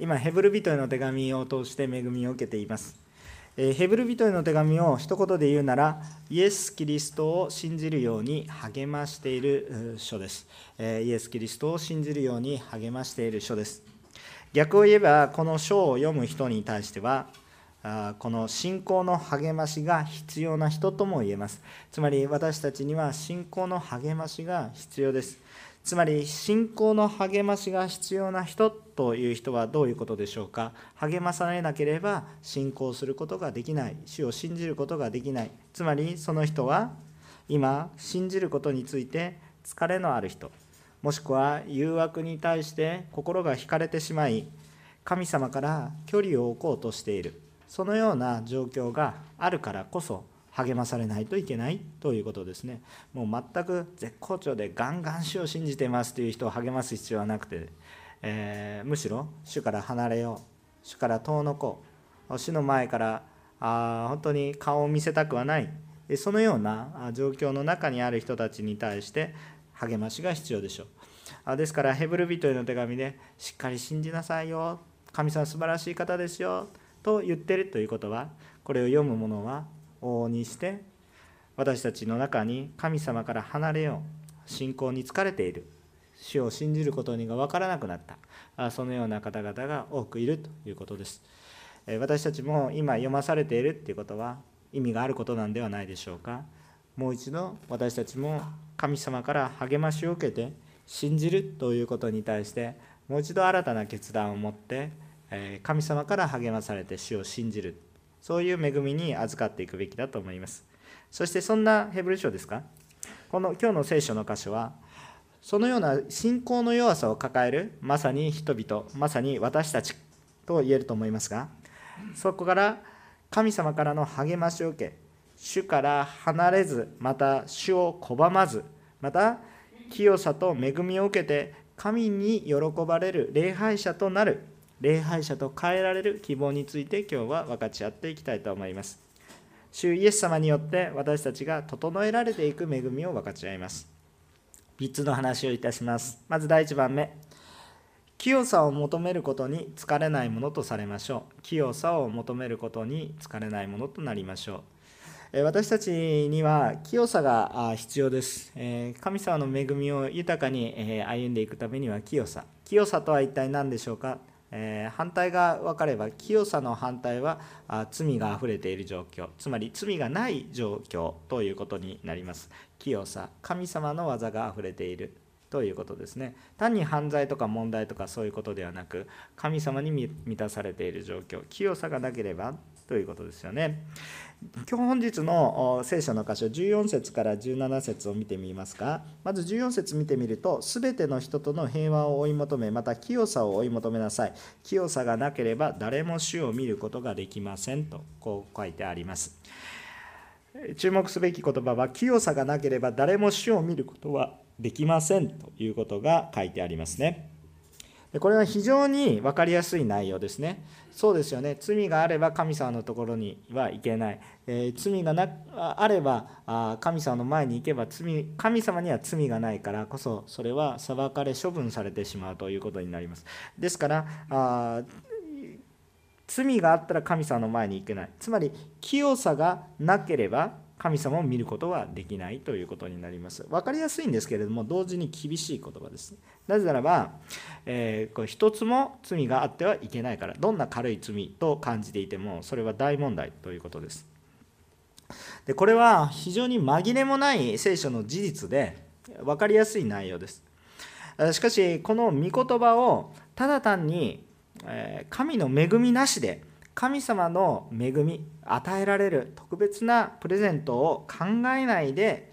今ヘブル人への手紙を通して恵みを受けています。ヘブル人への手紙を一言で言うならイエス・キリストを信じるように励ましている書です。イエス・キリストを信じるように励ましている書です。逆を言えばこの書を読む人に対してはこの信仰の励ましが必要な人とも言えます。つまり私たちには信仰の励ましが必要です。つまり信仰の励ましが必要な人という人はどういうことでしょうか？励まされなければ信仰することができない。主を信じることができない。つまりその人は今信じることについて疲れのある人。もしくは誘惑に対して心が惹かれてしまい神様から距離を置こうとしている。そのような状況があるからこそ励まされないといけない。ということですね。もう全く絶好調でガンガン主を信じてますという人を励ます必要はなくて、えー、むしろ主から離れよう。主から遠のこう。主の前からあ本当に顔を見せたくはない。そのような状況の中にある人たちに対して励ましが必要でしょう。ですからヘブル人への手紙でしっかり信じなさいよ。神様素晴らしい方ですよ。と言ってるということはこれを読む者は往々にして私たちの中に神様から離れよう。信仰に疲れている。主を信じることにが分からなくなった。そのような方々が多くいるということです。私たちも今読まされているっていうことは意味があることなんではないでしょうか。もう一度私たちも神様から励ましを受けて信じるということに対してもう一度新たな決断を持って神様から励まされて主を信じる。そういう恵みに預かっていくべきだと思います。そしてそんなヘブル書ですか？この今日の聖書の箇所はそのような信仰の弱さを抱えるまさに人々まさに私たちと言えると思いますがそこから神様からの励ましを受け主から離れずまた主を拒まずまた清さと恵みを受けて神に喜ばれる礼拝者となる礼拝者と変えられる希望について今日は分かち合っていきたいと思います。主イエス様によって私たちが整えられていく恵みを分かち合います。3つの話をいたします。まず第1番目。清さを求めることに疲れないものとされましょう。清さを求めることに疲れないものとなりましょう。私たちには清さが必要です。神様の恵みを豊かに歩んでいくためには清さ。清さとは一体何でしょうか？えー、反対が分かれば清さの反対はあ罪があふれている状況。つまり罪がない状況ということになります。清さ神様の技があふれているということですね。単に犯罪とか問題とかそういうことではなく神様に満たされている状況。清さがなければということですよね。今日本日の聖書の箇所14節から17節を見てみますか。まず14節見てみると全ての人との平和を追い求めまた清さを追い求めなさい。清さがなければ誰も主を見ることができませんとこう書いてあります。注目すべき言葉は清さがなければ誰も主を見ることはできませんということが書いてありますね。これは非常に分かりやすい内容ですね。そうですよね。罪があれば神様のところには行けない、えー、罪がなあればあ神様の前に行けば罪神様には罪がないからこそそれは裁かれ処分されてしまうということになります。ですからあ罪があったら神様の前に行けない。つまり清さがなければ神様を見ることはできないということになります。分かりやすいんですけれども、同時に厳しい言葉です。なぜならば、えー、これ一つも罪があってはいけないから、どんな軽い罪と感じていても、それは大問題ということです。でこれは非常に紛れもない聖書の事実で分かりやすい内容です。しかし、この御言葉をただ単にえ神の恵みなしで神様の恵み与えられる特別なプレゼントを考えないで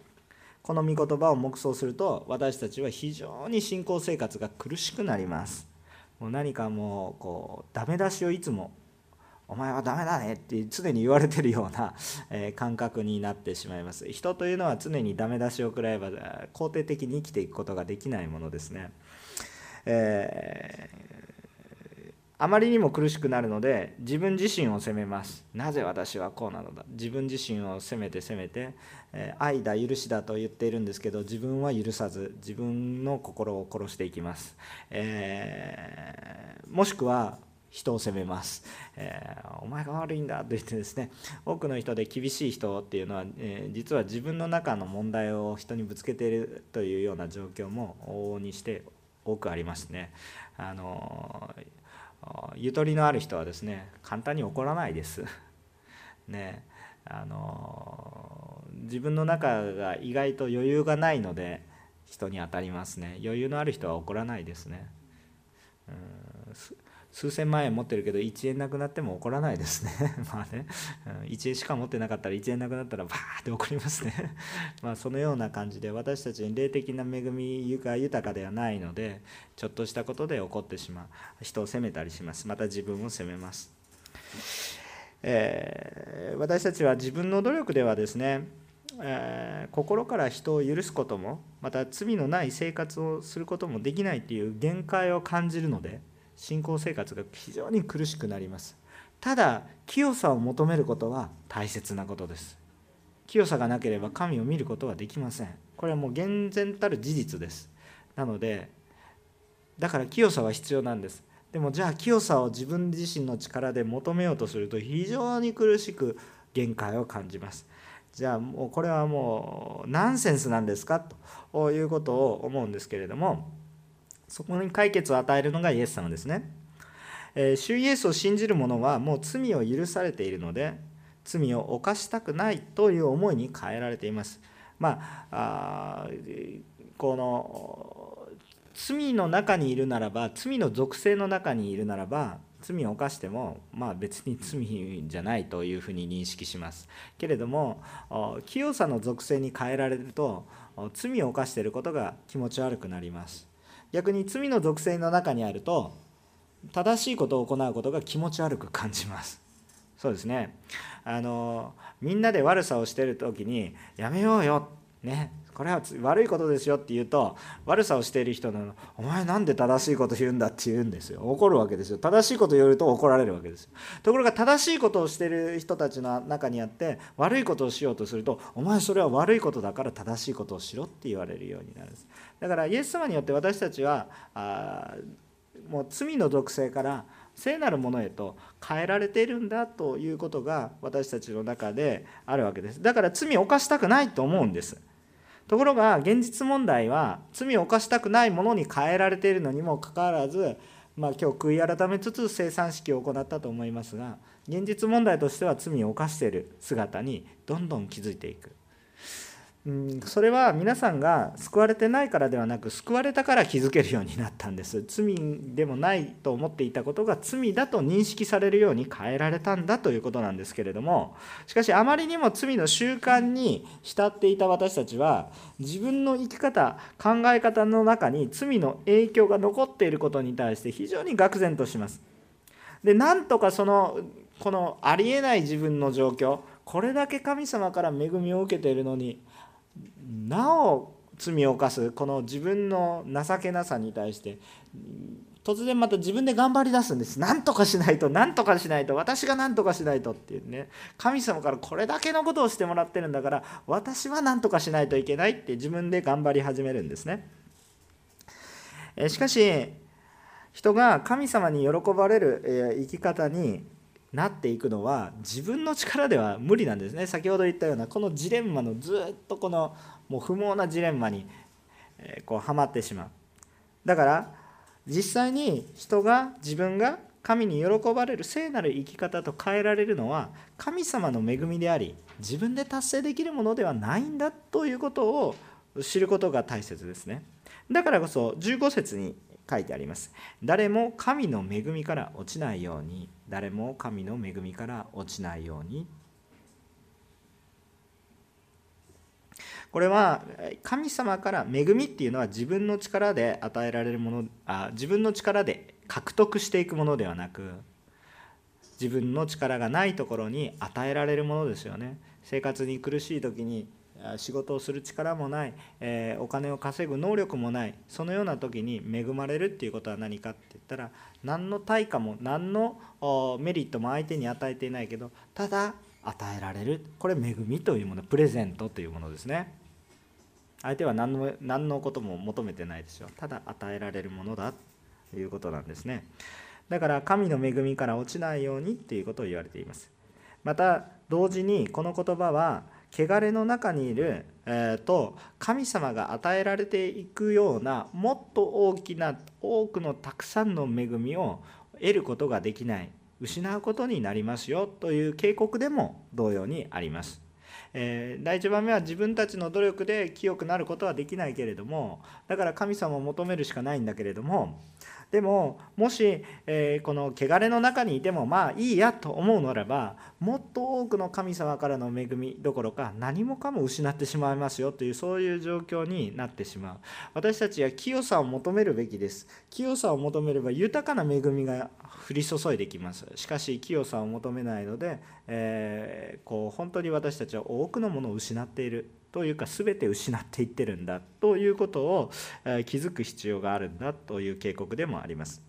この御言葉を黙想すると私たちは非常に信仰生活が苦しくなります。もう何かもうこうダメ出しをいつもお前はダメだねって常に言われてるようなえ感覚になってしまいます。人というのは常にダメ出しを食らえば肯定的に生きていくことができないものですね、えーあまりにも苦しくなるので自分自身を責めます。なぜ私はこうなのだ？自分自身を責めて責めて、え愛だ許しだと言っているんですけど自分は許さず自分の心を殺していきます、えー、もしくは人を責めます、えー、お前が悪いんだと言ってですね多くの人で厳しい人っていうのは、えー、実は自分の中の問題を人にぶつけているというような状況も往々にして多くありますね。あのゆとりのある人はですね簡単に怒らないです。ねあの自分の中が意外と余裕がないので人に当たりますね。余裕のある人は怒らないですね。うん数千万円持ってるけど1円なくなっても怒らないですね。まあね。1円しか持ってなかったら1円なくなったらバーって怒りますね。まあそのような感じで私たちに霊的な恵みが豊かではないのでちょっとしたことで怒ってしまう。人を責めたりします。また自分を責めます。えー、私たちは自分の努力ではですね、えー、心から人を許すこともまた罪のない生活をすることもできないという限界を感じるので信仰生活が非常に苦しくなります。ただ清さを求めることは大切なことです。清さがなければ神を見ることはできません。これはもう厳然たる事実です。なのでだから清さは必要なんです。でもじゃあ清さを自分自身の力で求めようとすると非常に苦しく限界を感じます。じゃあもうこれはもうナンセンスなんですか？ということを思うんですけれどもそこに解決を与えるのがイエス様ですね、えー、主イエスを信じる者はもう罪を許されているので罪を犯したくないという思いに変えられています。まあこの罪の中にいるならば罪の属性の中にいるならば罪を犯してもまあ別に罪じゃないというふうに認識します。けれども清さの属性に変えられると罪を犯していることが気持ち悪くなります。逆に罪の属性の中にあると正しいことを行うことが気持ち悪く感じます。そうですね。あのみんなで悪さをしてる時にやめようよ。ね。これは悪いことですよって言うと悪さをしている人なの「お前なんで正しいこと言うんだ」って言うんですよ。怒るわけですよ。正しいこと言うと怒られるわけですところが正しいことをしている人たちの中にあって悪いことをしようとすると「お前それは悪いことだから正しいことをしろ」って言われるようになるんです。だからイエス様によって私たちはあもう罪の属性から聖なるものへと変えられているんだということが私たちの中であるわけです。だから罪を犯したくないと思うんです。ところが現実問題は罪を犯したくないものに変えられているのにもかかわらず、まあ、今日悔い改めつつ生産式を行ったと思いますが現実問題としては罪を犯している姿にどんどん気づいていく。うん、それは皆さんが救われてないからではなく救われたから気づけるようになったんです。罪でもないと思っていたことが罪だと認識されるように変えられたんだということなんですけれどもしかしあまりにも罪の習慣に浸っていた私たちは自分の生き方考え方の中に罪の影響が残っていることに対して非常に愕然とします。でなんとかそのこのありえない自分の状況これだけ神様から恵みを受けているのになお罪を犯すこの自分の情けなさに対して突然また自分で頑張り出すんです。何とかしないと何とかしないと私が何とかしないとっていうね。神様からこれだけのことをしてもらってるんだから私は何とかしないといけないって自分で頑張り始めるんですね。しかし人が神様に喜ばれる生き方になっていくのは自分の力では無理なんですね。先ほど言ったようなこのジレンマのずっとこのもう不毛なジレンマにこうはまってしまう。だから実際に人が自分が神に喜ばれる聖なる生き方と変えられるのは神様の恵みであり自分で達成できるものではないんだということを知ることが大切ですね。だからこそ15節に書いてあります。誰も神の恵みから落ちないように誰も神の恵みから落ちないように。これは神様から恵みっていうのは自分の力で与えられるものあ自分の力で獲得していくものではなく自分の力がないところに与えられるものですよね。生活に苦しい時に仕事をする力もない、えー、お金を稼ぐ能力もないそのような時に恵まれるっていうことは何かって言ったら何の対価も何のメリットも相手に与えていないけどただ与えられる。これ恵みというものプレゼントというものですね。相手は何の何のことも求めてないですよただ与えられるものだということなんですね。だから神の恵みから落ちないようにっていうことを言われています。また同時にこの言葉は汚れの中にいる、えー、と神様が与えられていくようなもっと大きな多くのたくさんの恵みを得ることができない失うことになりますよという警告でも同様にあります。えー、第1番目は自分たちの努力で清くなることはできないけれどもだから神様を求めるしかないんだけれどもでももし、えー、この汚れの中にいてもまあいいやと思うならばもっと多くの神様からの恵みどころか何もかも失ってしまいますよというそういう状況になってしまう。私たちは清さを求めるべきです。清さを求めれば豊かな恵みが降り注いできます。しかし清さを求めないので、えー、こう本当に私たちは多くのものを失っている。というか全て失っていってるんだということを気づく必要があるんだという警告でもあります。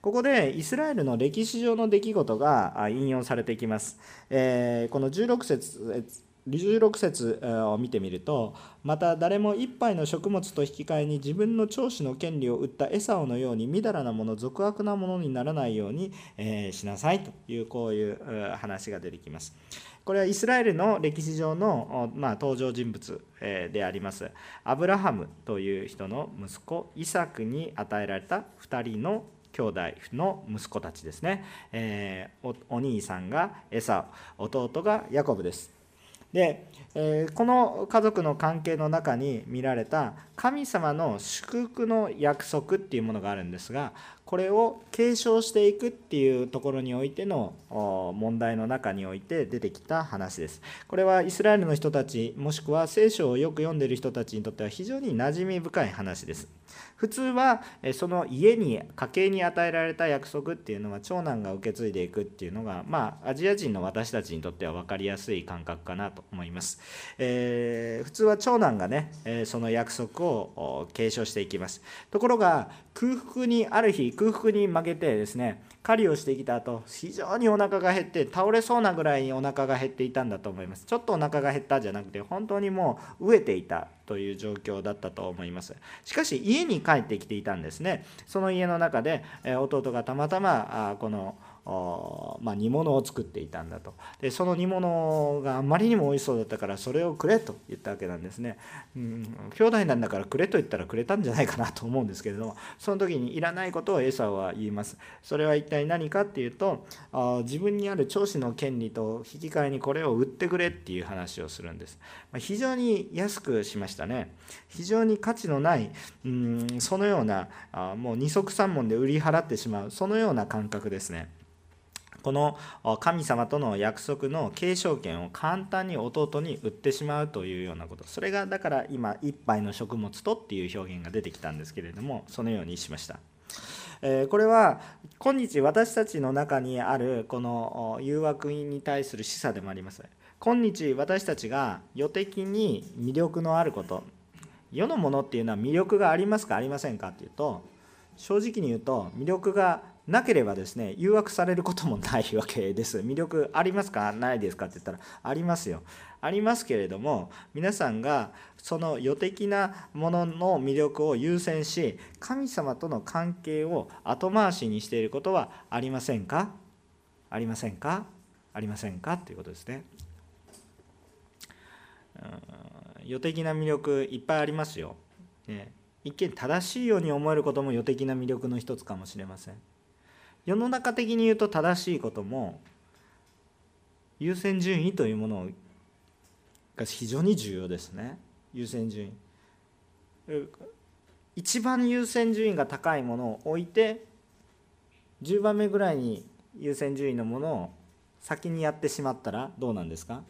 ここでイスラエルの歴史上の出来事が引用されていきます。えこの16節16節を見てみるとまた誰も一杯の食物と引き換えに自分の長子の権利を売ったエサオのようにみだらなもの俗悪なものにならないように、えしなさいというこういう話が出てきます。これはイスラエルの歴史上の、まあ、登場人物であります。アブラハムという人の息子イサクに与えられた2人の兄弟の息子たちですね、えー、お兄さんがエサ弟がヤコブです。で、えー、この家族の関係の中に見られた神様の祝福の約束っていうものがあるんですがこれを継承していくっていうところにおいての問題の中において出てきた話です。これはイスラエルの人たちもしくは聖書をよく読んでいる人たちにとっては非常に馴染み深い話です。普通はその家に家計に与えられた約束っていうのは長男が受け継いでいくっていうのがまあアジア人の私たちにとっては分かりやすい感覚かなと思います。えー、普通は長男がねその約束を継承していきます。ところが空腹にある日空腹に負けてですね狩りをしてきた後非常にお腹が減って倒れそうなぐらいにお腹が減っていたんだと思います。ちょっとお腹が減ったじゃなくて本当にもう飢えていたという状況だったと思います。しかし家に帰ってきていたんですね。その家の中で弟がたまたまこのまあ、煮物を作っていたんだと。でその煮物があまりにも美味しそうだったからそれをくれと言ったわけなんですね、うん、兄弟なんだからくれと言ったらくれたんじゃないかなと思うんですけれども。その時にいらないことをエサは言います。それは一体何かっていうとあ自分にある長子の権利と引き換えにこれを売ってくれっていう話をするんです。ま非常に安くしましたね。非常に価値のないうんそのようなあもう二足三門で売り払ってしまうそのような感覚ですね。この神様との約束の継承権を簡単に弟に売ってしまうというようなこと。それがだから今一杯の食物とっていう表現が出てきたんですけれどもそのようにしました。これは今日私たちの中にあるこの誘惑に対する示唆でもあります。今日私たちが予的に魅力のあること。世のものっていうのは魅力がありますかありませんかっていうと正直に言うと魅力がなければですね誘惑されることもないわけです。魅力ありますか？ないですかって言ったらありますよ。ありますけれども皆さんがその予的なものの魅力を優先し神様との関係を後回しにしていることはありませんか？ありませんか？ありませんか？ということですね。予的な魅力いっぱいありますよ。ね、一見正しいように思えることも予的な魅力の一つかもしれません。世の中的に言うと正しいことも優先順位というものが非常に重要ですね。優先順位。一番優先順位が高いものを置いて10番目ぐらいに優先順位のものを先にやってしまったらどうなんですか？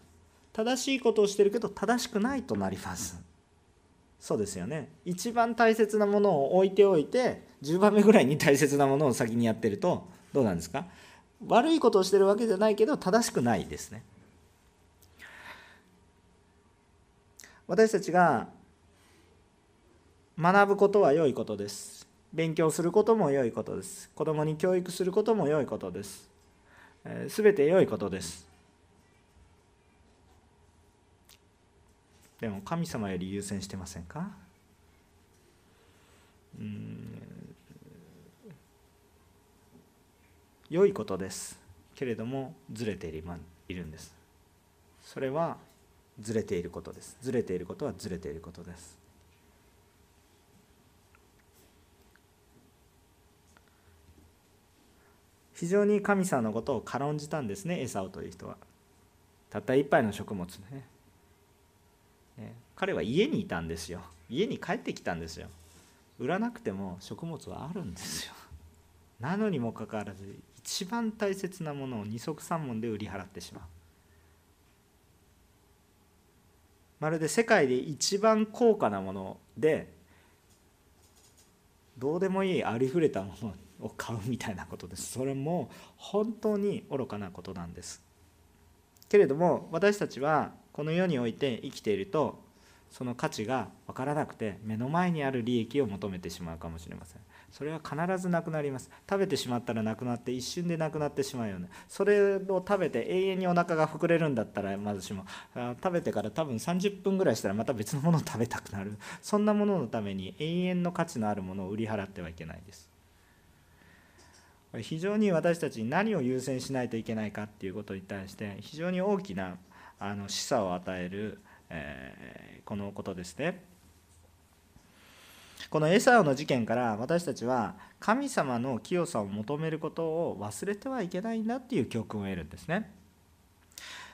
正しいことをしてるけど正しくないとなります。そうですよね。一番大切なものを置いておいて10番目ぐらいに大切なものを先にやってるとどうなんですか？悪いことをしてるわけじゃないけど正しくないですね。私たちが学ぶことは良いことです。勉強することも良いことです。子供に教育することも良いことです。すべて良いことです。でも神様より優先してませんか？うん。良いことです。けれどもずれているんです。それはずれていることです。ずれていることはずれていることです。非常に神様のことを軽んじたんですねエサオという人は。たった一杯の食物ねね。彼は家にいたんですよ。家に帰ってきたんですよ。売らなくても食物はあるんですよ。なのにもかかわらず一番大切なものを二足三門で売り払ってしまう。まるで世界で一番高価なものでどうでもいいありふれたものを買うみたいなことです。それも本当に愚かなことなんです。けれども私たちはこの世において生きているとその価値が分からなくて目の前にある利益を求めてしまうかもしれません。それは必ずなくなります。食べてしまったらなくなって一瞬でなくなってしまうよね。それを食べて永遠にお腹が膨れるんだったらまずしも食べてから多分30分ぐらいしたらまた別のものを食べたくなる。そんなもののために永遠の価値のあるものを売り払ってはいけないです。非常に私たちに何を優先しないといけないかっていうことに対して非常に大きなあの示唆を与えるえー、このことですね。このエサオの事件から私たちは神様の清さを求めることを忘れてはいけないんだっていう教訓を得るんですね。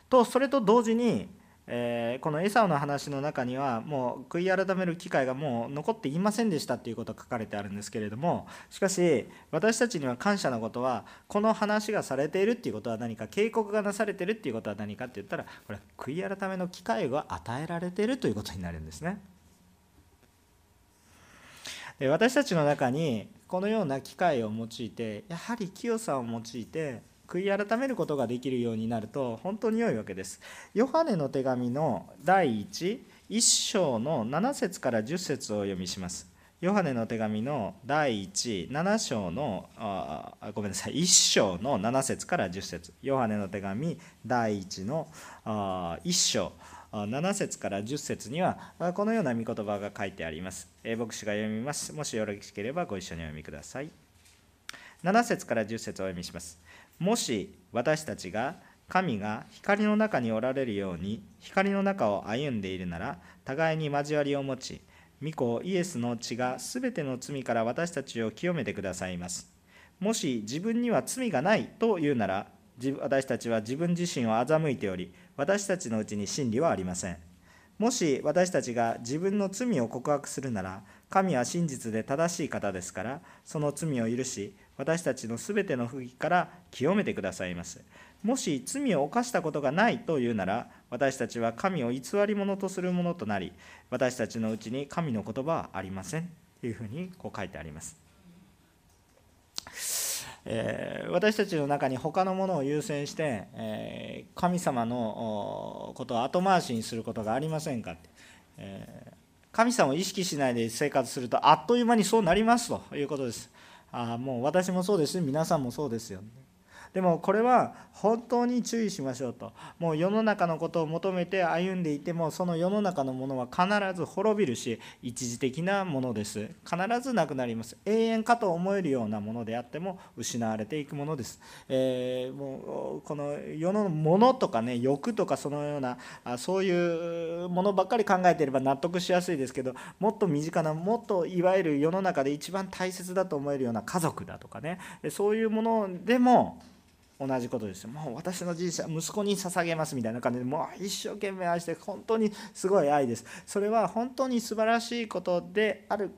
とそれと同時にえー、このエサオの話の中にはもう悔い改める機会がもう残っていませんでしたっていうことが書かれてあるんですけれどもしかし私たちには感謝のことはこの話がされているっていうことは何か警告がなされてるっていうことは何かって言ったらこれ悔い改めの機会が与えられているということになるんですね。で私たちの中にこのような機会を用いてやはり清さを用いて悔い改めることができるようになると本当に良いわけです。ヨハネの手紙の第1、1章の7節から10節を読みします。ヨハネの手紙の第1、7章の、あごめんなさい、1章の7節から10節ヨハネの手紙第1のあ1章、7節から10節にはこのような御言葉が書いてあります。牧師が読みます。もしよろしければご一緒にお読みください。7節から10節をお読みします。もし私たちが神が光の中におられるように光の中を歩んでいるなら互いに交わりを持ち御子イエスの血がすべての罪から私たちを清めてくださいます。もし自分には罪がないと言うなら私たちは自分自身を欺いており私たちのうちに真理はありません。もし私たちが自分の罪を告白するなら神は真実で正しい方ですからその罪を許し私たちのすべての不義から清めてくださいます。もし罪を犯したことがないというなら、私たちは神を偽り者とするものとなり、私たちのうちに神の言葉はありません。というふうにこう書いてあります。えー、私たちの中に他のものを優先して、えー、神様のことを後回しにすることがありませんかって、えー、神様を意識しないで生活するとあっという間にそうなりますということです。あもう私もそうですし皆さんもそうですよ、ね、でもこれは本当に注意しましょうと。もう世の中のことを求めて歩んでいてもその世の中のものは必ず滅びるし一時的なものです。必ずなくなります。永遠かと思えるようなものであっても失われていくものです、えー、もうこの世のものとかね欲とかそのようなそういうものばっかり考えていれば納得しやすいですけどもっと身近なもっといわゆる世の中で一番大切だと思えるような家族だとかね。そういうものでも同じことですよ。もう私の人生は息子に捧げますみたいな感じでもう一生懸命愛して本当にすごい愛です。それは本当に素晴らしいことである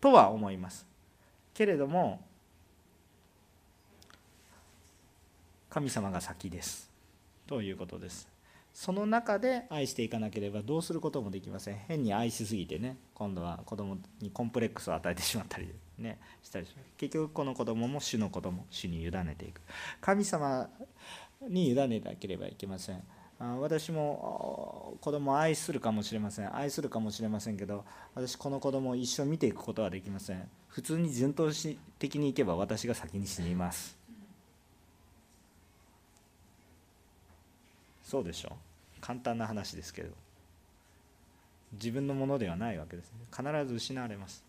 とは思います。けれども神様が先です。ということです。その中で愛していかなければどうすることもできません。変に愛しすぎてね今度は子供にコンプレックスを与えてしまったり。ねしたりします。結局この子供も主の子供主に委ねていく。神様に委ねなければいけません。私も子供を愛するかもしれません。愛するかもしれませんけど私この子供を一生見ていくことはできません。普通に順当的にいけば私が先に死にます。そうでしょう。簡単な話ですけど。自分のものではないわけですね。必ず失われます。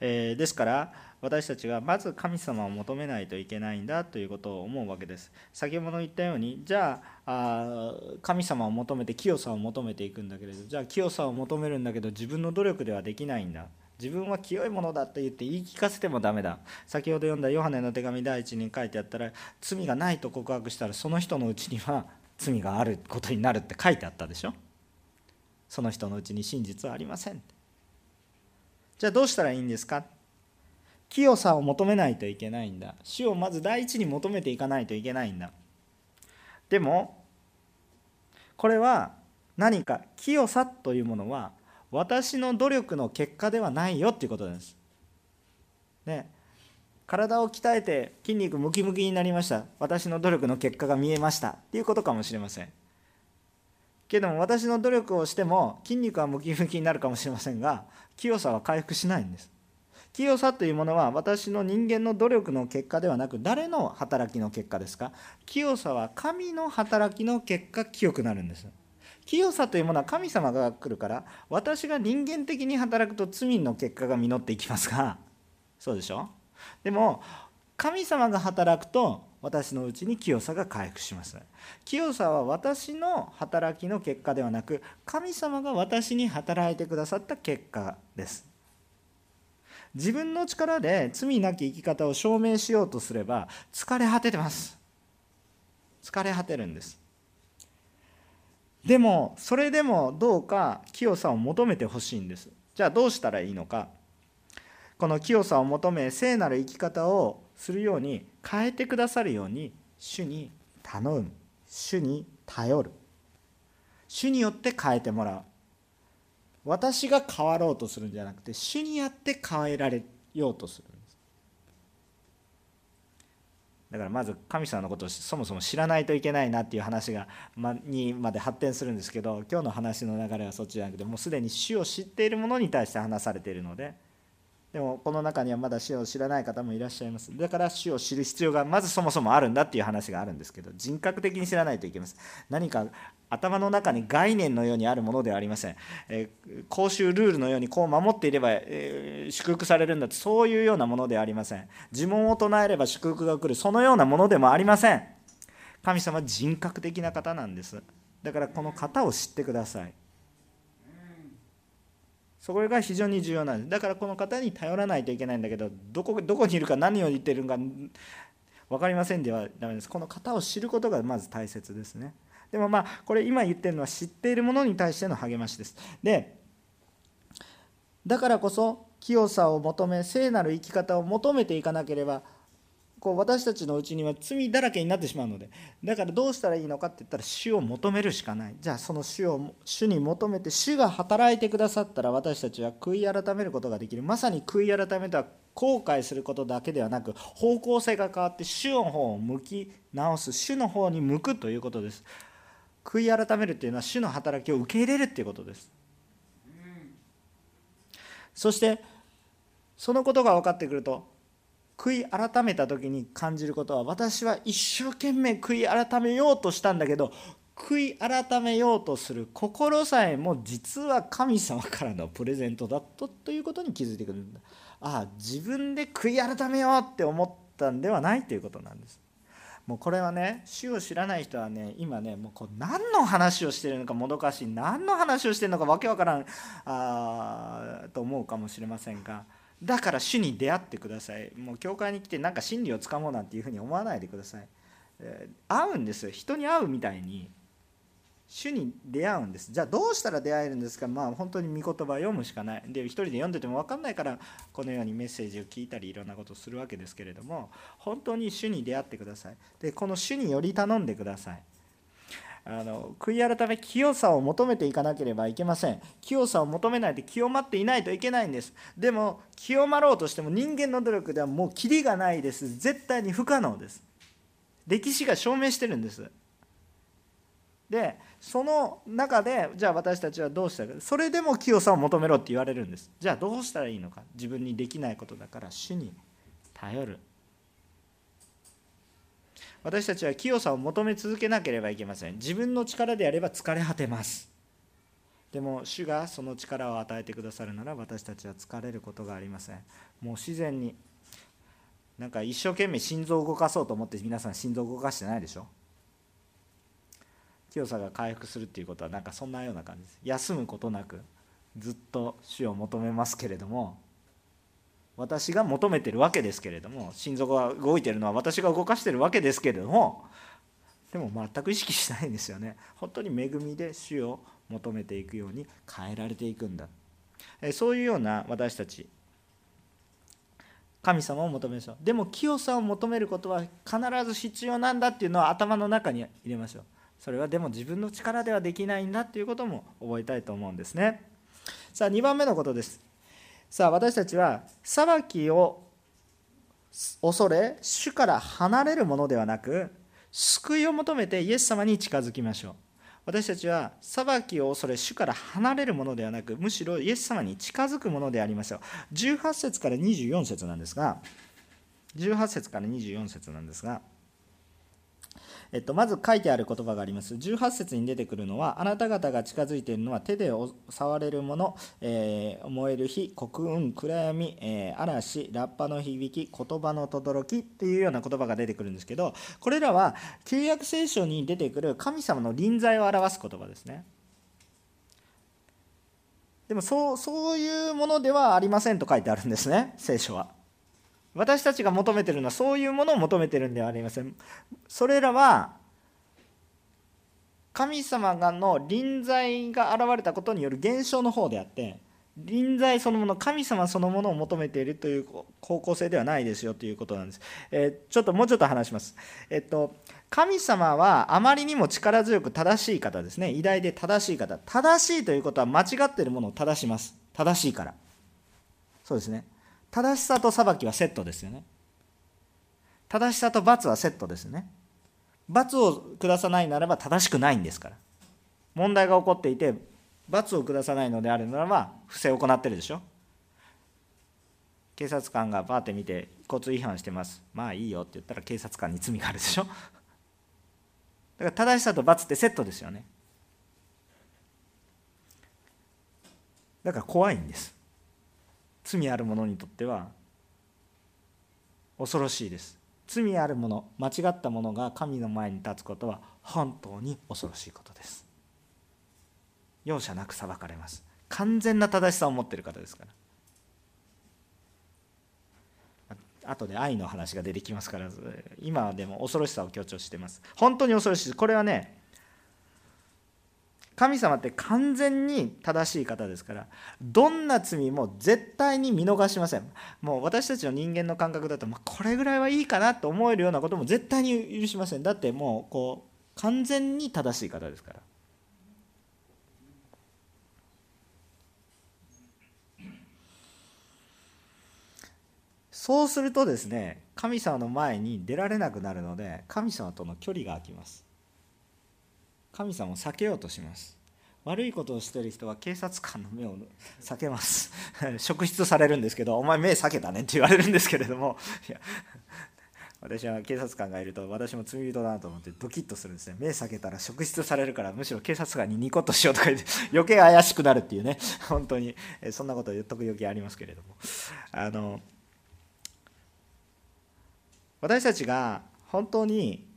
えー、ですから私たちはまず神様を求めないといけないんだということを思うわけです。先ほど言ったようにじゃあ神様を求めて清さを求めていくんだけれどじゃあ清さを求めるんだけど自分の努力ではできないんだ。自分は清いものだと言って言い聞かせてもダメだ。先ほど読んだヨハネの手紙第一に書いてあったら罪がないと告白したらその人のうちには罪があることになるって書いてあったでしょ。その人のうちに真実はありません。じゃあどうしたらいいんですか？清さを求めないといけないんだ。主をまず第一に求めていかないといけないんだ。でもこれは何か清さというものは私の努力の結果ではないよっていうことです。ね、体を鍛えて筋肉ムキムキになりました。私の努力の結果が見えました。っていうことかもしれません。けども私の努力をしても筋肉はムキムキになるかもしれませんが清さは回復しないんです。清さというものは私の人間の努力の結果ではなく誰の働きの結果ですか？清さは神の働きの結果清くなるんです。清さというものは神様が来るから私が人間的に働くと罪の結果が実っていきますがそうでしょ？でも神様が働くと私のうちに清さが回復します。清さは私の働きの結果ではなく神様が私に働いてくださった結果です。自分の力で罪なき生き方を証明しようとすれば疲れ果ててます。疲れ果てるんです。でもそれでもどうか清さを求めてほしいんです。じゃあどうしたらいいのか。この清さを求め聖なる生き方をするように変えてくださるように主に頼む。主に頼る。主によって変えてもらう。私が変わろうとするんじゃなくて主にやって変えられようとするんです。だからまず神様のことをそもそも知らないといけないなっていう話が、ま、にまで発展するんですけど今日の話の流れはそっちじゃなくてもうすでに主を知っているものに対して話されているのででもこの中にはまだ主を知らない方もいらっしゃいます。だから主を知る必要がまずそもそもあるんだっていう話があるんですけど人格的に知らないといけます何か頭の中に概念のようにあるものではありません、えー、公衆ルールのようにこう守っていれば、えー、祝福されるんだとそういうようなものではありません。呪文を唱えれば祝福が来る。そのようなものでもありません。神様は人格的な方なんです。だからこの方を知ってください。それが非常に重要なんです。だからこの方に頼らないといけないんだけどどこどこにいるか何を言ってるか分かりませんではダメです。この方を知ることがまず大切ですね。でもまあこれ今言ってるのは知っているものに対しての励ましです。でだからこそ清さを求め聖なる生き方を求めていかなければこう私たちのうちには罪だらけになってしまうのでだからどうしたらいいのかって言ったら主を求めるしかない。じゃあその主を主に求めて主が働いてくださったら私たちは悔い改めることができる。まさに悔い改めとは後悔することだけではなく方向性が変わって主の方を向き直す。主の方に向くということです。悔い改めるっていうのは主の働きを受け入れるっていうことです。そしてそのことが分かってくると悔い改めた時に感じることは私は一生懸命悔い改めようとしたんだけど悔い改めようとする心さえも実は神様からのプレゼントだったということに気づいてくるんだ。ああ自分で悔い改めようって思ったんではないということなんです。もうこれはね主を知らない人はね今ねもうこう何の話をしてるのかもどかしい何の話をしてるのかわけわからんあと思うかもしれませんがだから主に出会ってください。もう教会に来てなんか真理をつかもうなんていうふうに思わないでください、会うんです人に会うみたいに。主に出会うんです。じゃあどうしたら出会えるんですか？まあ本当に御言葉を読むしかない。で一人で読んでても分かんないからこのようにメッセージを聞いたりいろんなことをするわけですけれども本当に主に出会ってください。でこの主により頼んでください。あの悔い改め清さを求めていかなければいけません。清さを求めないで清まっていないといけないんです。でも清まろうとしても人間の努力ではもうキリがないです。絶対に不可能です。歴史が証明してるんです。でその中でじゃあ私たちはどうしたらそれでも清さを求めろって言われるんです。じゃあどうしたらいいのか。自分にできないことだから主に頼る。私たちは清さを求め続けなければいけません。自分の力であれば疲れ果てます。でも主がその力を与えてくださるなら私たちは疲れることがありません。もう自然になんか一生懸命心臓を動かそうと思って皆さん心臓を動かしてないでしょ？清さが回復するっていうことはなんかそんなような感じです。休むことなくずっと主を求めますけれども私が求めてるわけですけれども心臓が動いてるのは私が動かしてるわけですけれどもでも全く意識しないんですよね。本当に恵みで主を求めていくように変えられていくんだ。そういうような私たち神様を求めましょう。でも清さを求めることは必ず必要なんだっていうのは頭の中に入れましょう。それはでも自分の力ではできないんだっていうことも覚えたいと思うんですね。さあ2番目のことです。さあ私たちは裁きを恐れ主から離れるものではなく救いを求めてイエス様に近づきましょう。私たちは裁きを恐れ主から離れるものではなくむしろイエス様に近づくものでありましょう。18節から24節なんですが18節から24節なんですがえっと、まず書いてある言葉があります。18節に出てくるのは、あなた方が近づいているのは手で触れるもの、えー、燃える火、黒雲、暗闇、えー、嵐、ラッパの響き、言葉の轟きっていうような言葉が出てくるんですけど、これらは旧約聖書に出てくる神様の臨在を表す言葉ですね。でもそうそういうものではありませんと書いてあるんですね、聖書は。私たちが求めてるのはそういうものを求めてるんではありません。それらは神様がの臨在が現れたことによる現象の方であって臨在そのもの神様そのものを求めているという方向性ではないですよということなんです、えー、ちょっともうちょっと話します。えっと神様はあまりにも力強く正しい方ですね。偉大で正しい方。正しいということは間違っているものを正します。正しいから。そうですね。正しさと裁きはセットですよね。正しさと罰はセットですね。罰を下さないならば正しくないんですから。問題が起こっていて罰を下さないのであるならば不正を行ってるでしょ。警察官がバーって見て交通違反してます。まあいいよって言ったら警察官に罪があるでしょ。だから正しさと罰ってセットですよね。だから怖いんです。罪ある者にとっては恐ろしいです。罪ある者間違った者が神の前に立つことは本当に恐ろしいことです。容赦なく裁かれます。完全な正しさを持っている方ですから。後で愛の話が出てきますから今でも恐ろしさを強調しています。本当に恐ろしいこれはね神様って完全に正しい方ですからどんな罪も絶対に見逃しません。もう私たちの人間の感覚だと、まあ、これぐらいはいいかなと思えるようなことも絶対に許しません。だってもうこう完全に正しい方ですから。そうするとですね神様の前に出られなくなるので神様との距離が空きます。神様を避けようとします。悪いことをしている人は警察官の目を避けます。職質されるんですけどお前目避けたねって言われるんですけれども。いや私は警察官がいると私も罪人だなと思ってドキッとするんですね。目避けたら職質されるからむしろ警察官にニコッとしようとか言って 余計怪しくなるっていうね。本当に。そんなこと言っとく余計ありますけれども。あの私たちが本当に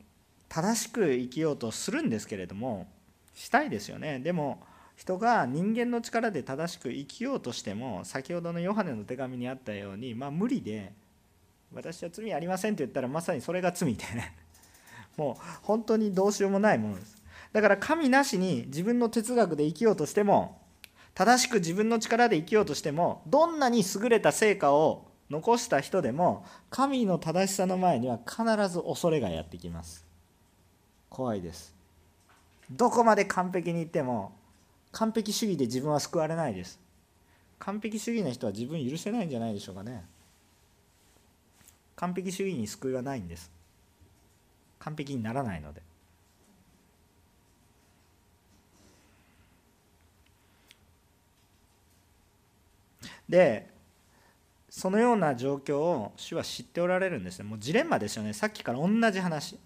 正しく生きようとするんですけれどもしたいですよね。でも人が人間の力で正しく生きようとしても先ほどのヨハネの手紙にあったようにまあ無理で私は罪ありませんと言ったらまさにそれが罪でね。もう本当にどうしようもないものです。だから神なしに自分の哲学で生きようとしても正しく自分の力で生きようとしてもどんなに優れた成果を残した人でも神の正しさの前には必ず恐れがやってきます。怖いです。どこまで完璧にいっても完璧主義で自分は救われないです。完璧主義な人は自分許せないんじゃないでしょうかね。完璧主義に救いはないんです。完璧にならないので。でそのような状況を主は知っておられるんですね。もうジレンマですよね。さっきから同じ話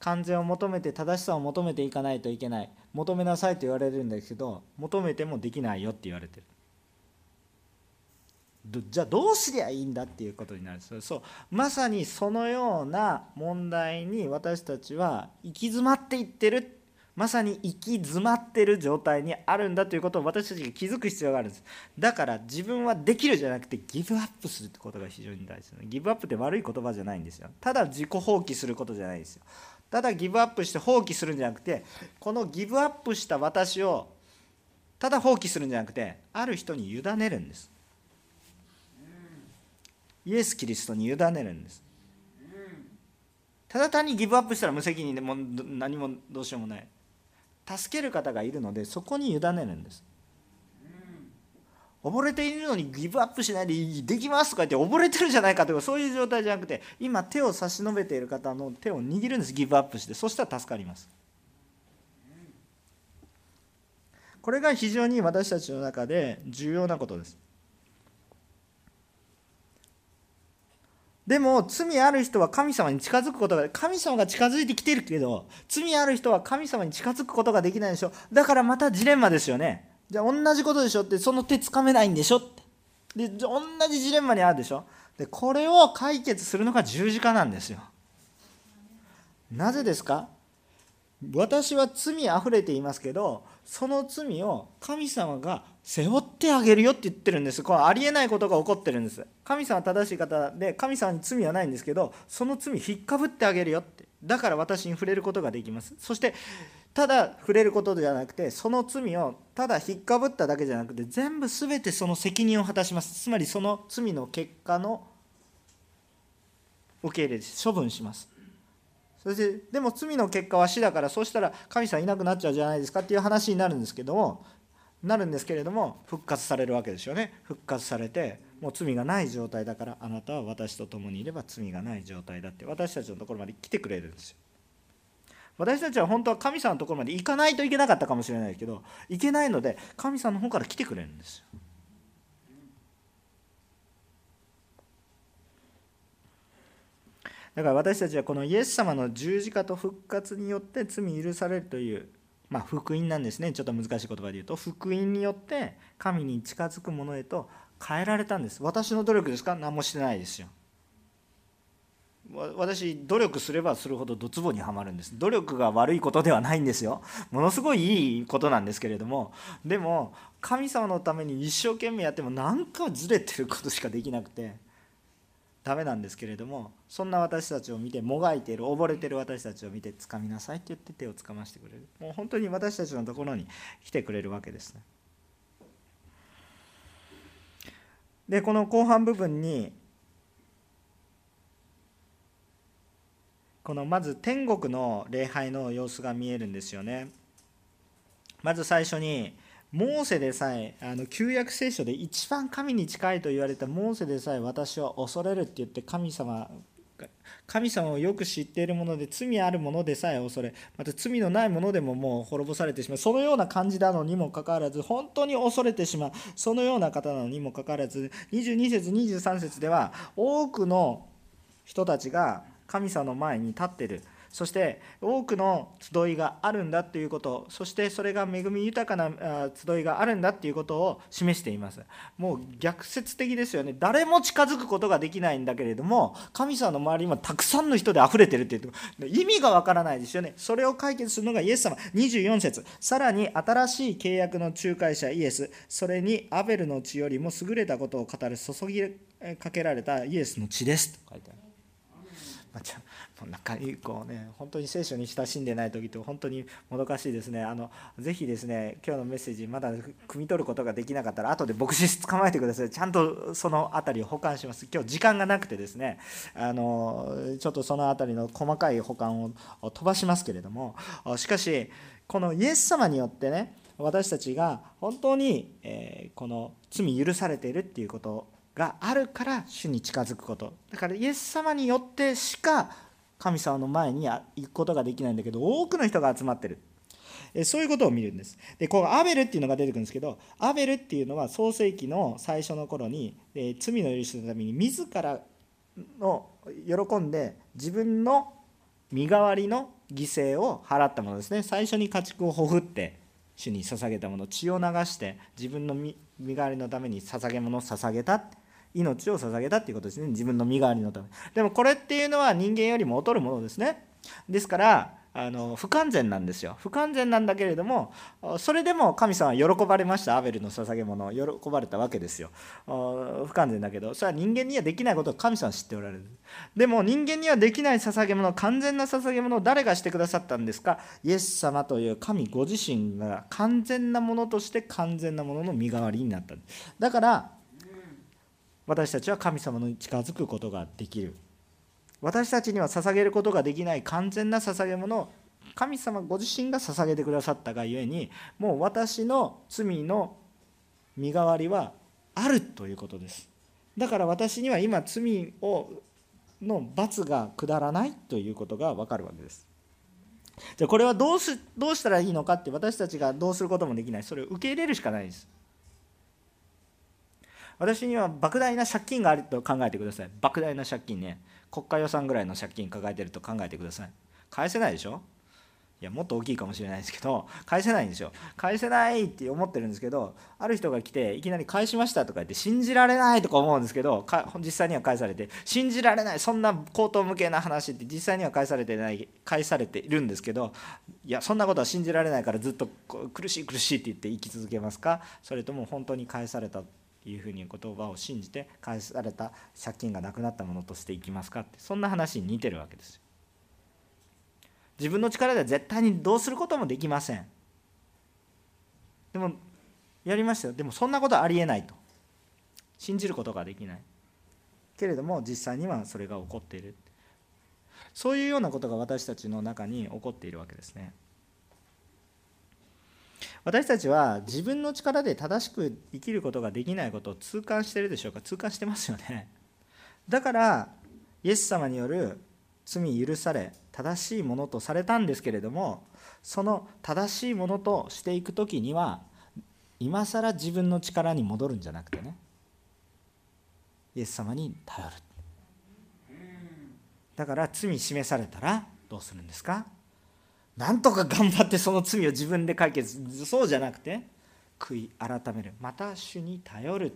完全を求めて正しさを求めていかないといけない。求めなさいと言われるんですけど求めてもできないよって言われてる。じゃあどうすりゃいいんだっていうことになる。んですそうまさにそのような問題に私たちは行き詰まっていってる。まさに行き詰まってる状態にあるんだということを私たちが気づく必要があるんです。だから自分はできるじゃなくてギブアップするってことが非常に大事なギブアップって悪い言葉じゃないんですよ。ただ自己放棄することじゃないですよ。ただギブアップして放棄するんじゃなくてこのギブアップした私をただ放棄するんじゃなくてある人に委ねるんです。イエス・キリストに委ねるんです。ただ単にギブアップしたら無責任でも何もどうしようもない。助ける方がいるのでそこに委ねるんです。溺れているのにギブアップしないでできますとか言って溺れてるじゃないかとかそういう状態じゃなくて今手を差し伸べている方の手を握るんです。ギブアップしてそしたら助かります。これが非常に私たちの中で重要なことです。でも罪ある人は神様に近づくことが神様が近づいてきてるけど罪ある人は神様に近づくことができないでしょ。だからまたジレンマですよね。じゃあ同じことでしょってその手つかめないんでしょって。で同じジレンマにあるでしょ。でこれを解決するのが十字架なんですよ。なぜですか？私は罪あふれていますけどその罪を神様が背負ってあげるよって言ってるんです。これありえないことが起こってるんです。神様は正しい方で神様に罪はないんですけどその罪引っかぶってあげるよって。だから私に触れることができます。そしてただ触れることじゃなくてその罪をただ引っかぶっただけじゃなくて全部全てその責任を果たします。つまりその罪の結果の受け入れです。処分します。そしてでも罪の結果は死だからそうしたら神様いなくなっちゃうじゃないですかっていう話になるんですけどもなるんですけれども復活されるわけですよね。復活されてもう罪がない状態だからあなたは私と共にいれば罪がない状態だって私たちのところまで来てくれるんですよ。私たちは本当は神様のところまで行かないといけなかったかもしれないけど行けないので神様の方から来てくれるんですよ。だから私たちはこのイエス様の十字架と復活によって罪許されるという、まあ、福音なんですね。ちょっと難しい言葉で言うと。福音によって神に近づくものへと変えられたんです。私の努力ですか？何もしてないですよ。私努力すればするほどドツボにはまるんです。努力が悪いことではないんですよ。ものすごいいいことなんですけれども。でも神様のために一生懸命やっても何かずれてることしかできなくてダメなんですけれども。そんな私たちを見てもがいている溺れている私たちを見て掴みなさいって言って手をつかましてくれる。もう本当に私たちのところに来てくれるわけですね。でこの後半部分にこのまず天国の礼拝の様子が見えるんですよね。まず最初にモーセでさえあの旧約聖書で一番神に近いと言われたモーセでさえ私は恐れるって言って神様神様をよく知っているもので罪あるものでさえ恐れまた罪のないものでももう滅ぼされてしまう。そのような感じなのにもかかわらず本当に恐れてしまう。そのような方なのにもかかわらず22節23節では多くの人たちが神様の前に立ってる。そして多くの集いがあるんだということそしてそれが恵み豊かな集いがあるんだということを示しています。もう逆説的ですよね。誰も近づくことができないんだけれども神様の周りにたくさんの人で溢れてるっていうと意味がわからないですよね。それを解決するのがイエス様。24節。さらに新しい契約の仲介者イエス。それにアベルの血よりも優れたことを語る注ぎかけられたイエスの血です。と書いてある。まあ、仲いいこうね本当に聖書に親しんでない時って本当にもどかしいですね。あのぜひですね今日のメッセージまだ汲み取ることができなかったら後で牧師捕まえてください。ちゃんとその辺りを保管します。今日時間がなくてですね。あのちょっとその辺りの細かい保管を飛ばしますけれども。しかしこのイエス様によってね私たちが本当に、えこの罪許されているっていうことがあるから主に近づくこと。だからイエス様によってしか神様の前に行くことができないんだけど多くの人が集まってる。そういうことを見るんです。でこうアベルっていうのが出てくるんですけどアベルっていうのは創世紀の最初の頃にえ罪の許しのために自らの喜んで自分の身代わりの犠牲を払ったものですね。最初に家畜をほふって主に捧げたもの血を流して自分の身代わりのために捧げ物を捧げた。って命を捧げたっていうことですね自分の身代わりのため。でもこれっていうのは人間よりも劣るものですね。ですからあの不完全なんですよ。不完全なんだけれどもそれでも神様は喜ばれました。アベルの捧げ物を。喜ばれたわけですよ。不完全だけど。それは人間にはできないことを神様は知っておられる。でも人間にはできない捧げ物完全な捧げ物を誰がしてくださったんですか？イエス様という神ご自身が完全なものとして完全なものの身代わりになった。だから私たちは神様に近づくことができる。私たちには捧げることができない完全な捧げ物。を神様ご自身が捧げてくださったがゆえにもう私の罪の身代わりはあるということです。だから私には今罪をの罰が下らないということが分かるわけです。じゃあこれはどうすどうしたらいいのかって私たちがどうすることもできない。それを受け入れるしかないです。私には莫大な借金があると考えてください。莫大な借金ね。国家予算ぐらいの借金抱えてると考えてください。返せないでしょ？いやもっと大きいかもしれないですけど返せないんですよ。返せないって思ってるんですけどある人が来ていきなり返しましたとか言って信じられないとか思うんですけど実際には返されて信じられないそんな口頭無形な話って実際には返されてない返されているんですけどいやそんなことは信じられないからずっと苦しい苦しいって言って生き続けますか？それとも本当に返されたいうふうに言葉を信じて返された借金がなくなったものとしていきますかってそんな話に似てるわけですよ。自分の力では絶対にどうすることもできません。でもやりましたよ。でもそんなことはありえないと。信じることができない。けれども実際にはそれが起こっている。そういうようなことが私たちの中に起こっているわけですね。私たちは自分の力で正しく生きることができないことを痛感してるでしょうか？痛感してますよね。だからイエス様による罪許され正しいものとされたんですけれどもその正しいものとしていく時には今更自分の力に戻るんじゃなくてねイエス様に頼る。だから罪示されたらどうするんですか？なんとか頑張ってその罪を自分で解決。そうじゃなくて悔い改める。また主に頼る。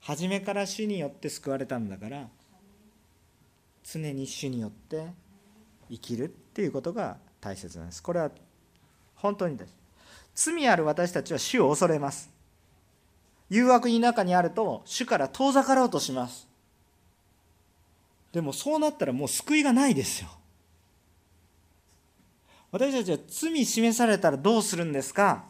初めから主によって救われたんだから常に主によって生きるっていうことが大切なんです。これは本当にです。罪ある私たちは主を恐れます。誘惑の中にあると主から遠ざかろうとします。でもそうなったらもう救いがないですよ。私たちは罪示されたらどうするんですか？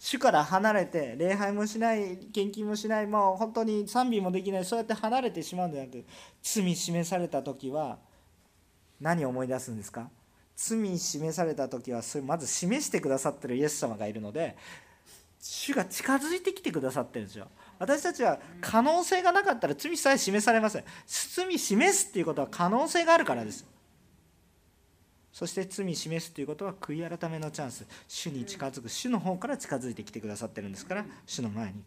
主から離れて礼拝もしない献金もしないもう本当に賛美もできないそうやって離れてしまうんじゃなくて罪示された時は何を思い出すんですか？罪示された時はそれまず示してくださってるイエス様がいるので主が近づいてきてくださってるんですよ。私たちは可能性がなかったら罪さえ示されません。罪示すっていうことは可能性があるからです。そして罪示すということは悔い改めのチャンス。主に近づく。主の方から近づいてきてくださってるんですから。主の前に。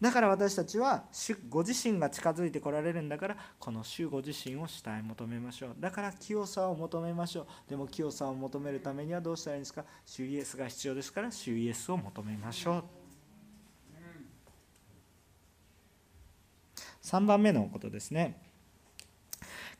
だから私たちは主ご自身が近づいてこられるんだからこの主ご自身を主体求めましょう。だから清さを求めましょう。でも清さを求めるためにはどうしたらいいんですか？主イエスが必要ですから主イエスを求めましょう。3番目のことですね。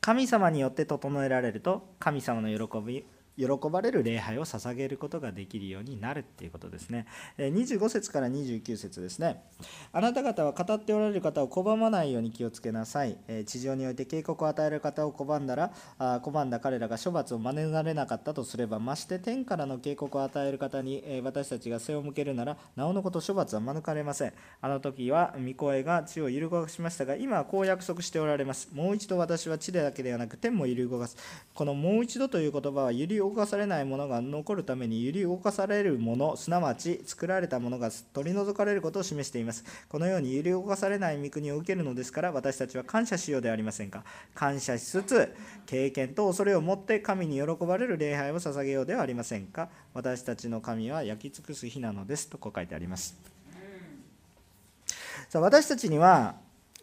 神様によって整えられると神様の喜び喜ばれる礼拝を捧げることができるようになるっていうことですね。25節から29節ですね。あなた方は語っておられる方を拒まないように気をつけなさい。地上において警告を与える方を拒んだら、拒んだ彼らが処罰を免れなかったとすれば、まして天からの警告を与える方に私たちが背を向けるなら、なおのこと処罰は免れません。あの時は御声が地を揺る動かしましたが、今はこう約束しておられます。もう一度私は地でだけではなく天も揺り動かす。このもう一度という言葉は揺り動かされないものが残るために揺り動かされるものすなわち作られたものが取り除かれることを示しています。このように揺り動かされない御国を受けるのですから私たちは感謝しようではありませんか？感謝しつつ経験と恐れを持って神に喜ばれる礼拝を捧げようではありませんか？私たちの神は焼き尽くす日なのですとこう書いてあります。さあ私たちには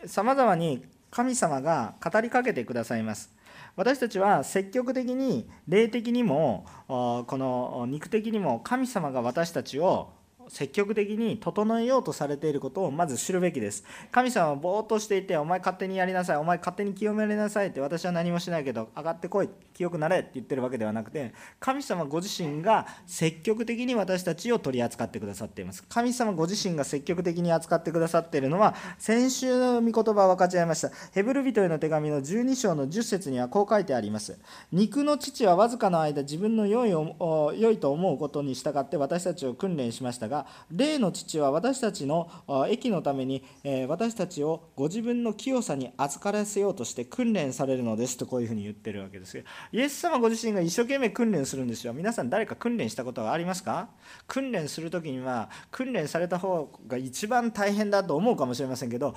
さまざまに神様が語りかけてくださいます。私たちは積極的に霊的にもこの肉的にも神様が私たちを積極的に整えようとされていることをまず知るべきです。神様はぼーっとしていて、お前勝手にやりなさい、お前勝手に清められなさいって、私は何もしないけど、上がってこい、清くなれって言ってるわけではなくて、神様ご自身が積極的に私たちを取り扱ってくださっています。神様ご自身が積極的に扱ってくださっているのは、先週の御言葉を分かち合いました。ヘブル人への手紙の12章の10節にはこう書いてあります。肉の父はわずかの間、自分の良い良いと思うことに従って私たちを訓練しましたが、が霊の父は私たちの益のために私たちをご自分の清さに預からせようとして訓練されるのですとこういうふうに言ってるわけです。けどイエス様ご自身が一生懸命訓練するんですよ。皆さん誰か訓練したことはありますか訓練する時には訓練された方が一番大変だと思うかもしれませんけど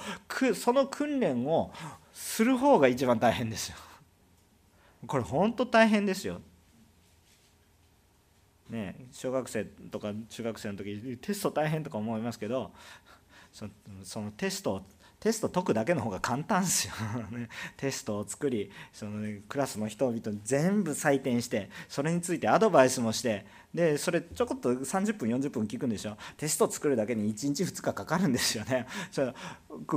その訓練をする方が一番大変ですよ。これ本当大変ですよ。ね、小学生とか中学生の時テスト大変とか思いますけど そのテストテスト解くだけの方が簡単ですよ、ね、テストを作りその、ね、クラスの人々に全部採点してそれについてアドバイスもしてでそれちょこっと30分40分聞くんでしょ？テスト作るだけに1日2日かかるんですよね。それ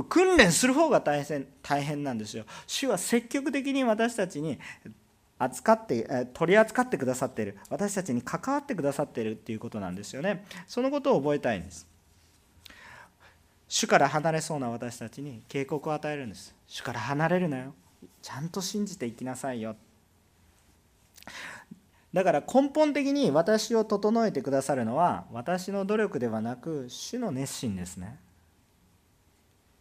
訓練する方が大変大変なんですよ。主は積極的に私たちに扱って取り扱ってくださっている。私たちに関わってくださっているっていうことなんですよね。そのことを覚えたいんです。主から離れそうな私たちに警告を与えるんです。主から離れるなよ。ちゃんと信じていきなさいよ。だから根本的に私を整えてくださるのは私の努力ではなく主の熱心ですね。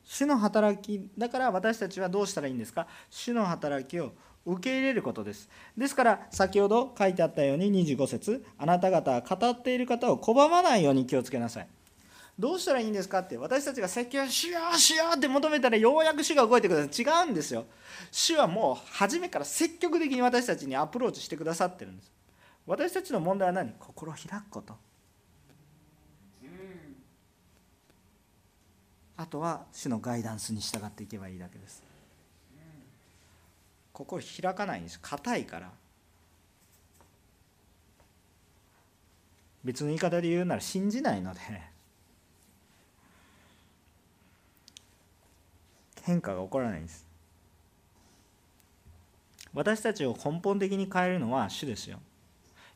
主の働きだから私たちはどうしたらいいんですか？主の働きを受け入れることです。ですから、先ほど書いてあったように25節あなた方は語っている方を拒まないように気をつけなさい。どうしたらいいんですかって私たちが説教しようしようって求めたらようやく主が動いてください。違うんですよ。主はもう初めから積極的に私たちにアプローチしてくださってるんです。私たちの問題は何？心を開くこと。あとは主のガイダンスに従っていけばいいだけです心開かないんです。硬いから。別の言い方で言うなら信じないので。変化が起こらないんです。私たちを根本的に変えるのは主ですよ。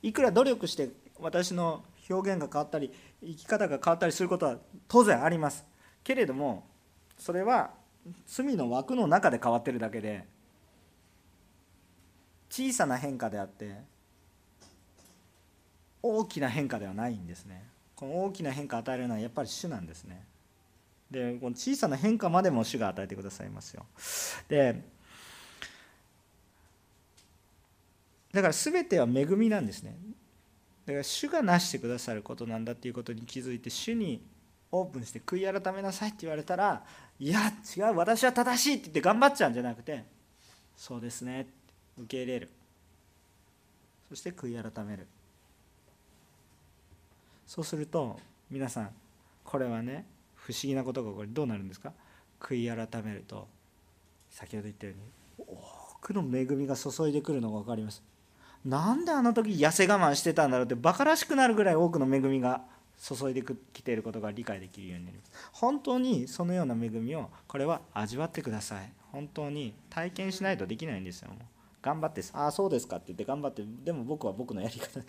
いくら努力して私の表現が変わったり生き方が変わったりすることは当然あります。けれどもそれは罪の枠の中で変わってるだけで小さな変化であって大きな変化ではないんですね。この大きな変化を与えるのはやっぱり主なんですね。でこの小さな変化までも主が与えてくださいますよ。でだから全ては恵みなんですね。だから主がなしてくださることなんだっていうことに気づいて主にオープンして悔い改めなさいって言われたらいや違う私は正しいって言って頑張っちゃうんじゃなくてそうですね。受け入れる。そして悔い改める。そうすると皆さんこれはね不思議なことがこれどうなるんですか？悔い改めると先ほど言ったように多くの恵みが注いでくるのが分かります。なんであの時痩せ我慢してたんだろうってバカらしくなるぐらい多くの恵みが注いできていることが理解できるようになります。本当にそのような恵みをこれは味わってください。本当に体験しないとできないんですよ頑張って「ああそうですか」って言って頑張ってでも僕は僕のやり方。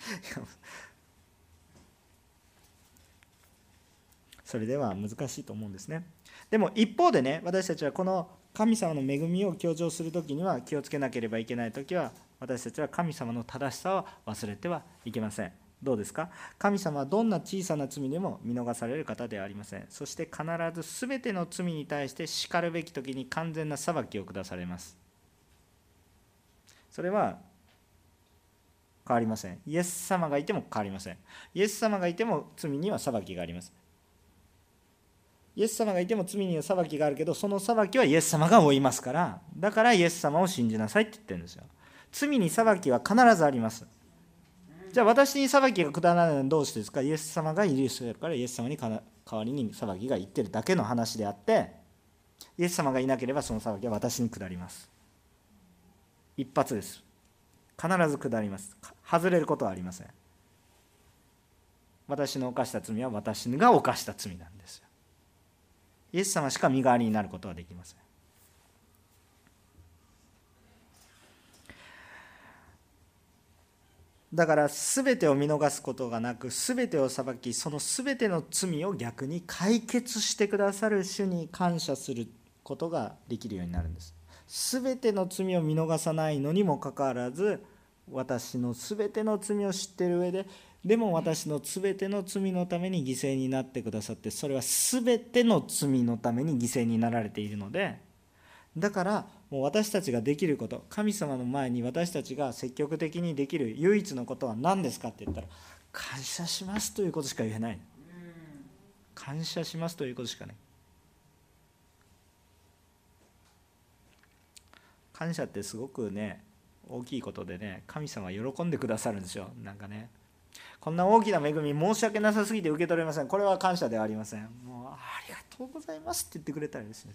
それでは難しいと思うんですね。でも一方でね私たちはこの神様の恵みを強調する時には気をつけなければいけない時は私たちは神様の正しさを忘れてはいけません。どうですか？神様はどんな小さな罪でも見逃される方ではありません。そして必ず全ての罪に対してしかるべき時に完全な裁きを下されます。それは変わりません。イエス様がいても変わりません。イエス様がいても罪には裁きがあります。イエス様がいても罪には裁きがあるけどその裁きはイエス様が負いますからだからイエス様を信じなさいって言ってるんですよ。罪に裁きは必ずあります。じゃあ私に裁きが下らないのはどうしてですか？イエス様がいる人だからイエス様に代わりに裁きが言ってるだけの話であってイエス様がいなければその裁きは私に下ります。一発です。必ず下ります。外れることはありません。私の犯した罪は私が犯した罪なんですイエス様しか身代わりになることはできません。だから全てを見逃すことがなく全てを裁きその全ての罪を逆に解決してくださる主に感謝することができるようになるんです。全ての罪を見逃さないのにもかかわらず私の全ての罪を知ってる上ででも私の全ての罪のために犠牲になってくださってそれは全ての罪のために犠牲になられているのでだからもう私たちができること神様の前に私たちが積極的にできる唯一のことは何ですかって言ったら感謝しますということしか言えない感謝しますということしかない感謝ってすごくね大きいことでね神様喜んでくださるんですよ。なんかね。こんな大きな恵み申し訳なさすぎて受け取れません。これは感謝ではありません。もうありがとうございますって言ってくれたりです。ね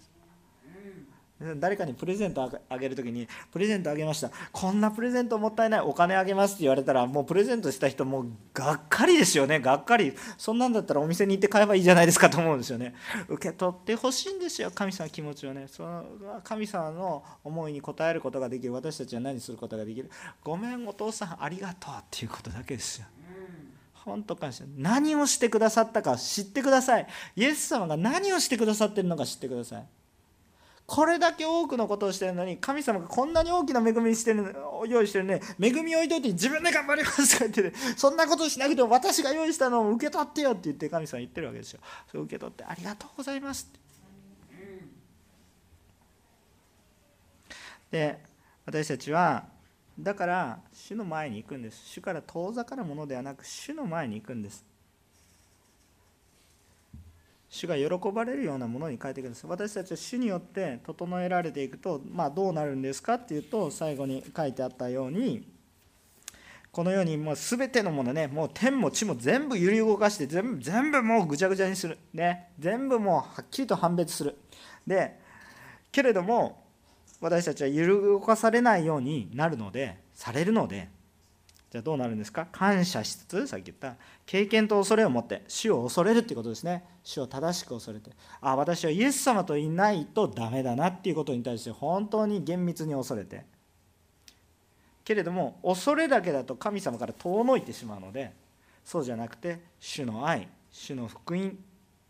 誰かにプレゼントあげる時にプレゼントあげました。こんなプレゼントもったいない。お金あげますって言われたらもうプレゼントした人もうがっかりですよね。がっかり。そんなんだったらお店に行って買えばいいじゃないですかと思うんですよね。受け取ってほしいんですよ。神様の気持ちをね。その神様の思いに応えることができる。私たちは何することができる？ごめんお父さんありがとうっていうことだけですよ。本当感謝。何をしてくださったか知ってください。イエス様が何をしてくださってるのか知ってください。これだけ多くのことをしてるのに神様がこんなに大きな恵みしてる用意してるね恵み置いといて自分で頑張りますとか言って、ね、そんなことしなくても私が用意したのを受け取ってよって言って神様言ってるわけですよ。それ受け取ってありがとうございますって。で私たちはだから主の前に行くんです。主から遠ざかるものではなく主の前に行くんです。主が喜ばれるようなものに変えていくんです私たちは主によって整えられていくと、まあ、どうなるんですかっていうと最後に書いてあったようにこのようにもう全てのものねもう天も地も全部揺り動かして全部全部もうぐちゃぐちゃにする、ね、全部もうはっきりと判別する。でけれども私たちは揺り動かされないようになるのでされるのでじゃあどうなるんですか？感謝しつつさっき言った経験と恐れを持って死を恐れるっていうことですね。死を正しく恐れてあ私はイエス様といないとダメだなっていうことに対して本当に厳密に恐れて。けれども恐れだけだと神様から遠のいてしまうのでそうじゃなくて主の愛主の福音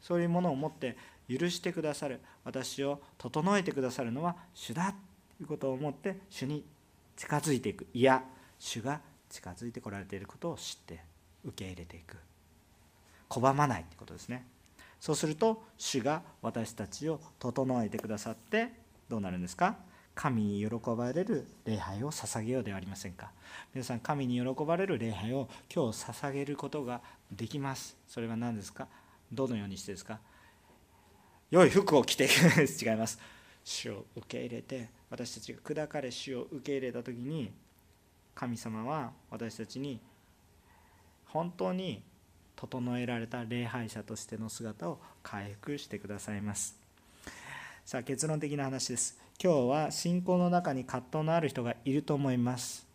そういうものを持って許してくださる私を整えてくださるのは主だということを思って主に近づいていく。いや主が近づいてこられていることを知って受け入れていく。拒まないということですね。そうすると主が私たちを整えてくださってどうなるんですか？神に喜ばれる礼拝を捧げようではありませんか？皆さん神に喜ばれる礼拝を今日捧げることができます。それは何ですか？どのようにしてですか？良い服を着て違います。主を受け入れて私たちが砕かれ主を受け入れた時に神様は私たちに本当に整えられた礼拝者としての姿を回復してくださいます。さあ結論的な話です。今日は信仰の中に葛藤のある人がいると思います。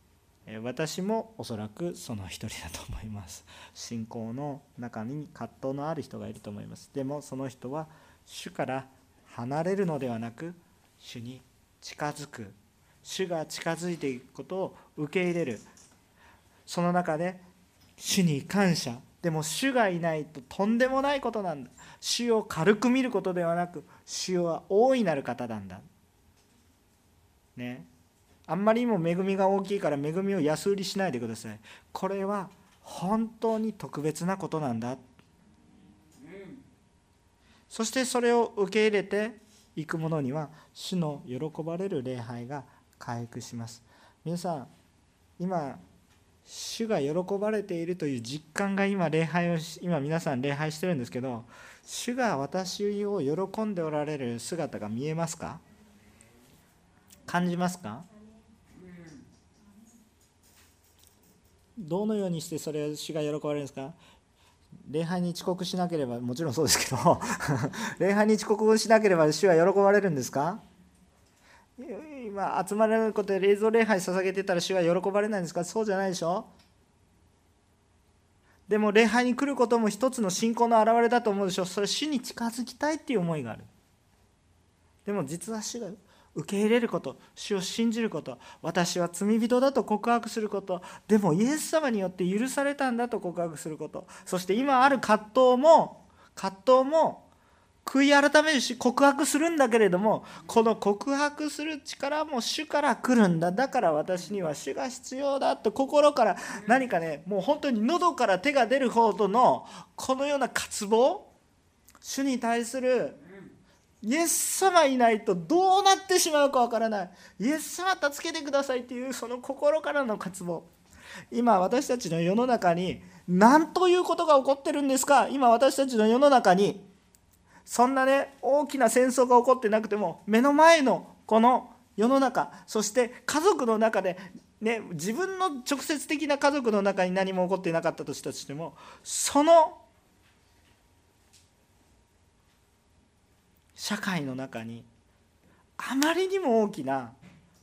私もおそらくその一人だと思います。信仰の中に葛藤のある人がいると思います。でもその人は主から離れるのではなく主に近づく。主が近づいていくことを受け入れる。その中で主に感謝。でも主がいないととんでもないことなんだ。主を軽く見ることではなく主は大いなる方なんだ。ね。あんまりにも恵みが大きいから恵みを安売りしないでください。これは本当に特別なことなんだ。うんそしてそれを受け入れていく者には主の喜ばれる礼拝が回復します。皆さん今主が喜ばれているという実感が今礼拝を今皆さん礼拝してるんですけど主が私を喜んでおられる姿が見えますか？感じますか？どのようにしてそれを主が喜ばれるんですか？礼拝に遅刻しなければもちろんそうですけど 礼拝に遅刻しなければ主は喜ばれるんですか？今集まれることで冷蔵礼拝捧げてたら主は喜ばれないんですか？そうじゃないでしょ？でも礼拝に来ることも一つの信仰の表れだと思うでしょ？それ主に近づきたいっていう思いがある。でも実は主が受け入れること主を信じること私は罪人だと告白することでもイエス様によって許されたんだと告白することそして今ある葛藤も葛藤も悔い改めるし告白するんだけれどもこの告白する力も主から来るんだ。だから私には主が必要だと心から何かねもう本当に喉から手が出るほどのこのような渇望主に対するイエス様いないとどうなってしまうかわからない。イエス様助けてくださいっていうその心からの渇望。今私たちの世の中に何ということが起こってるんですか？今私たちの世の中にそんなね大きな戦争が起こってなくても目の前のこの世の中そして家族の中で、ね、自分の直接的な家族の中に何も起こっていなかったとしたとしてもその社会の中にあまりにも大きな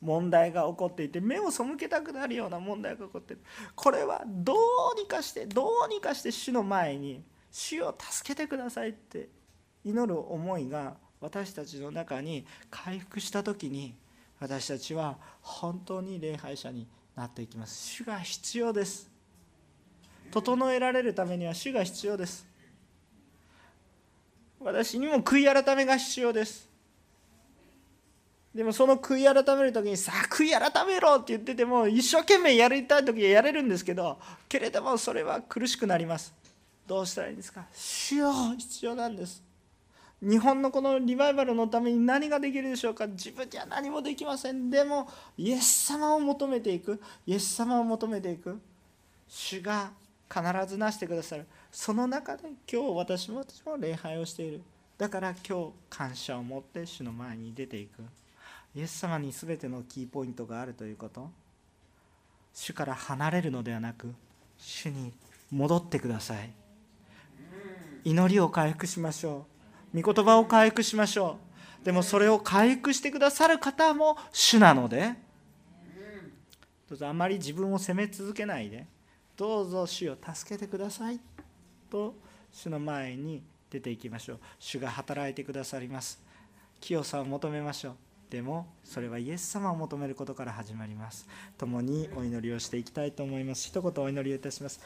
問題が起こっていて目を背けたくなるような問題が起こってるこれはどうにかしてどうにかして主の前に主を助けてくださいって祈る思いが私たちの中に回復した時に私たちは本当に礼拝者になっていきます。主が必要です。整えられるためには主が必要です。私にも悔い改めが必要です。でもその悔い改める時にさあ悔い改めろって言ってても一生懸命やりたい時はやれるんですけどけれどもそれは苦しくなります。どうしたらいいんですか？主よ必要なんです。日本のこのリバイバルのために何ができるでしょうか？自分じゃ何もできません。でもイエス様を求めていく。イエス様を求めていく。主が必ずなしてくださる。その中で今日私も私も礼拝をしている。だから今日感謝を持って主の前に出ていく。イエス様に全てのキーポイントがあるということ。主から離れるのではなく主に戻ってください。祈りを回復しましょう。御言葉を回復しましょう。でもそれを回復してくださる方も主なので。どうぞあまり自分を責め続けないで。どうぞ主を助けてください。と主の前に出ていきましょう。主が働いてくださります。清さを求めましょう。でもそれはイエス様を求めることから始まります。共にお祈りをしていきたいと思います。一言お祈りいたします。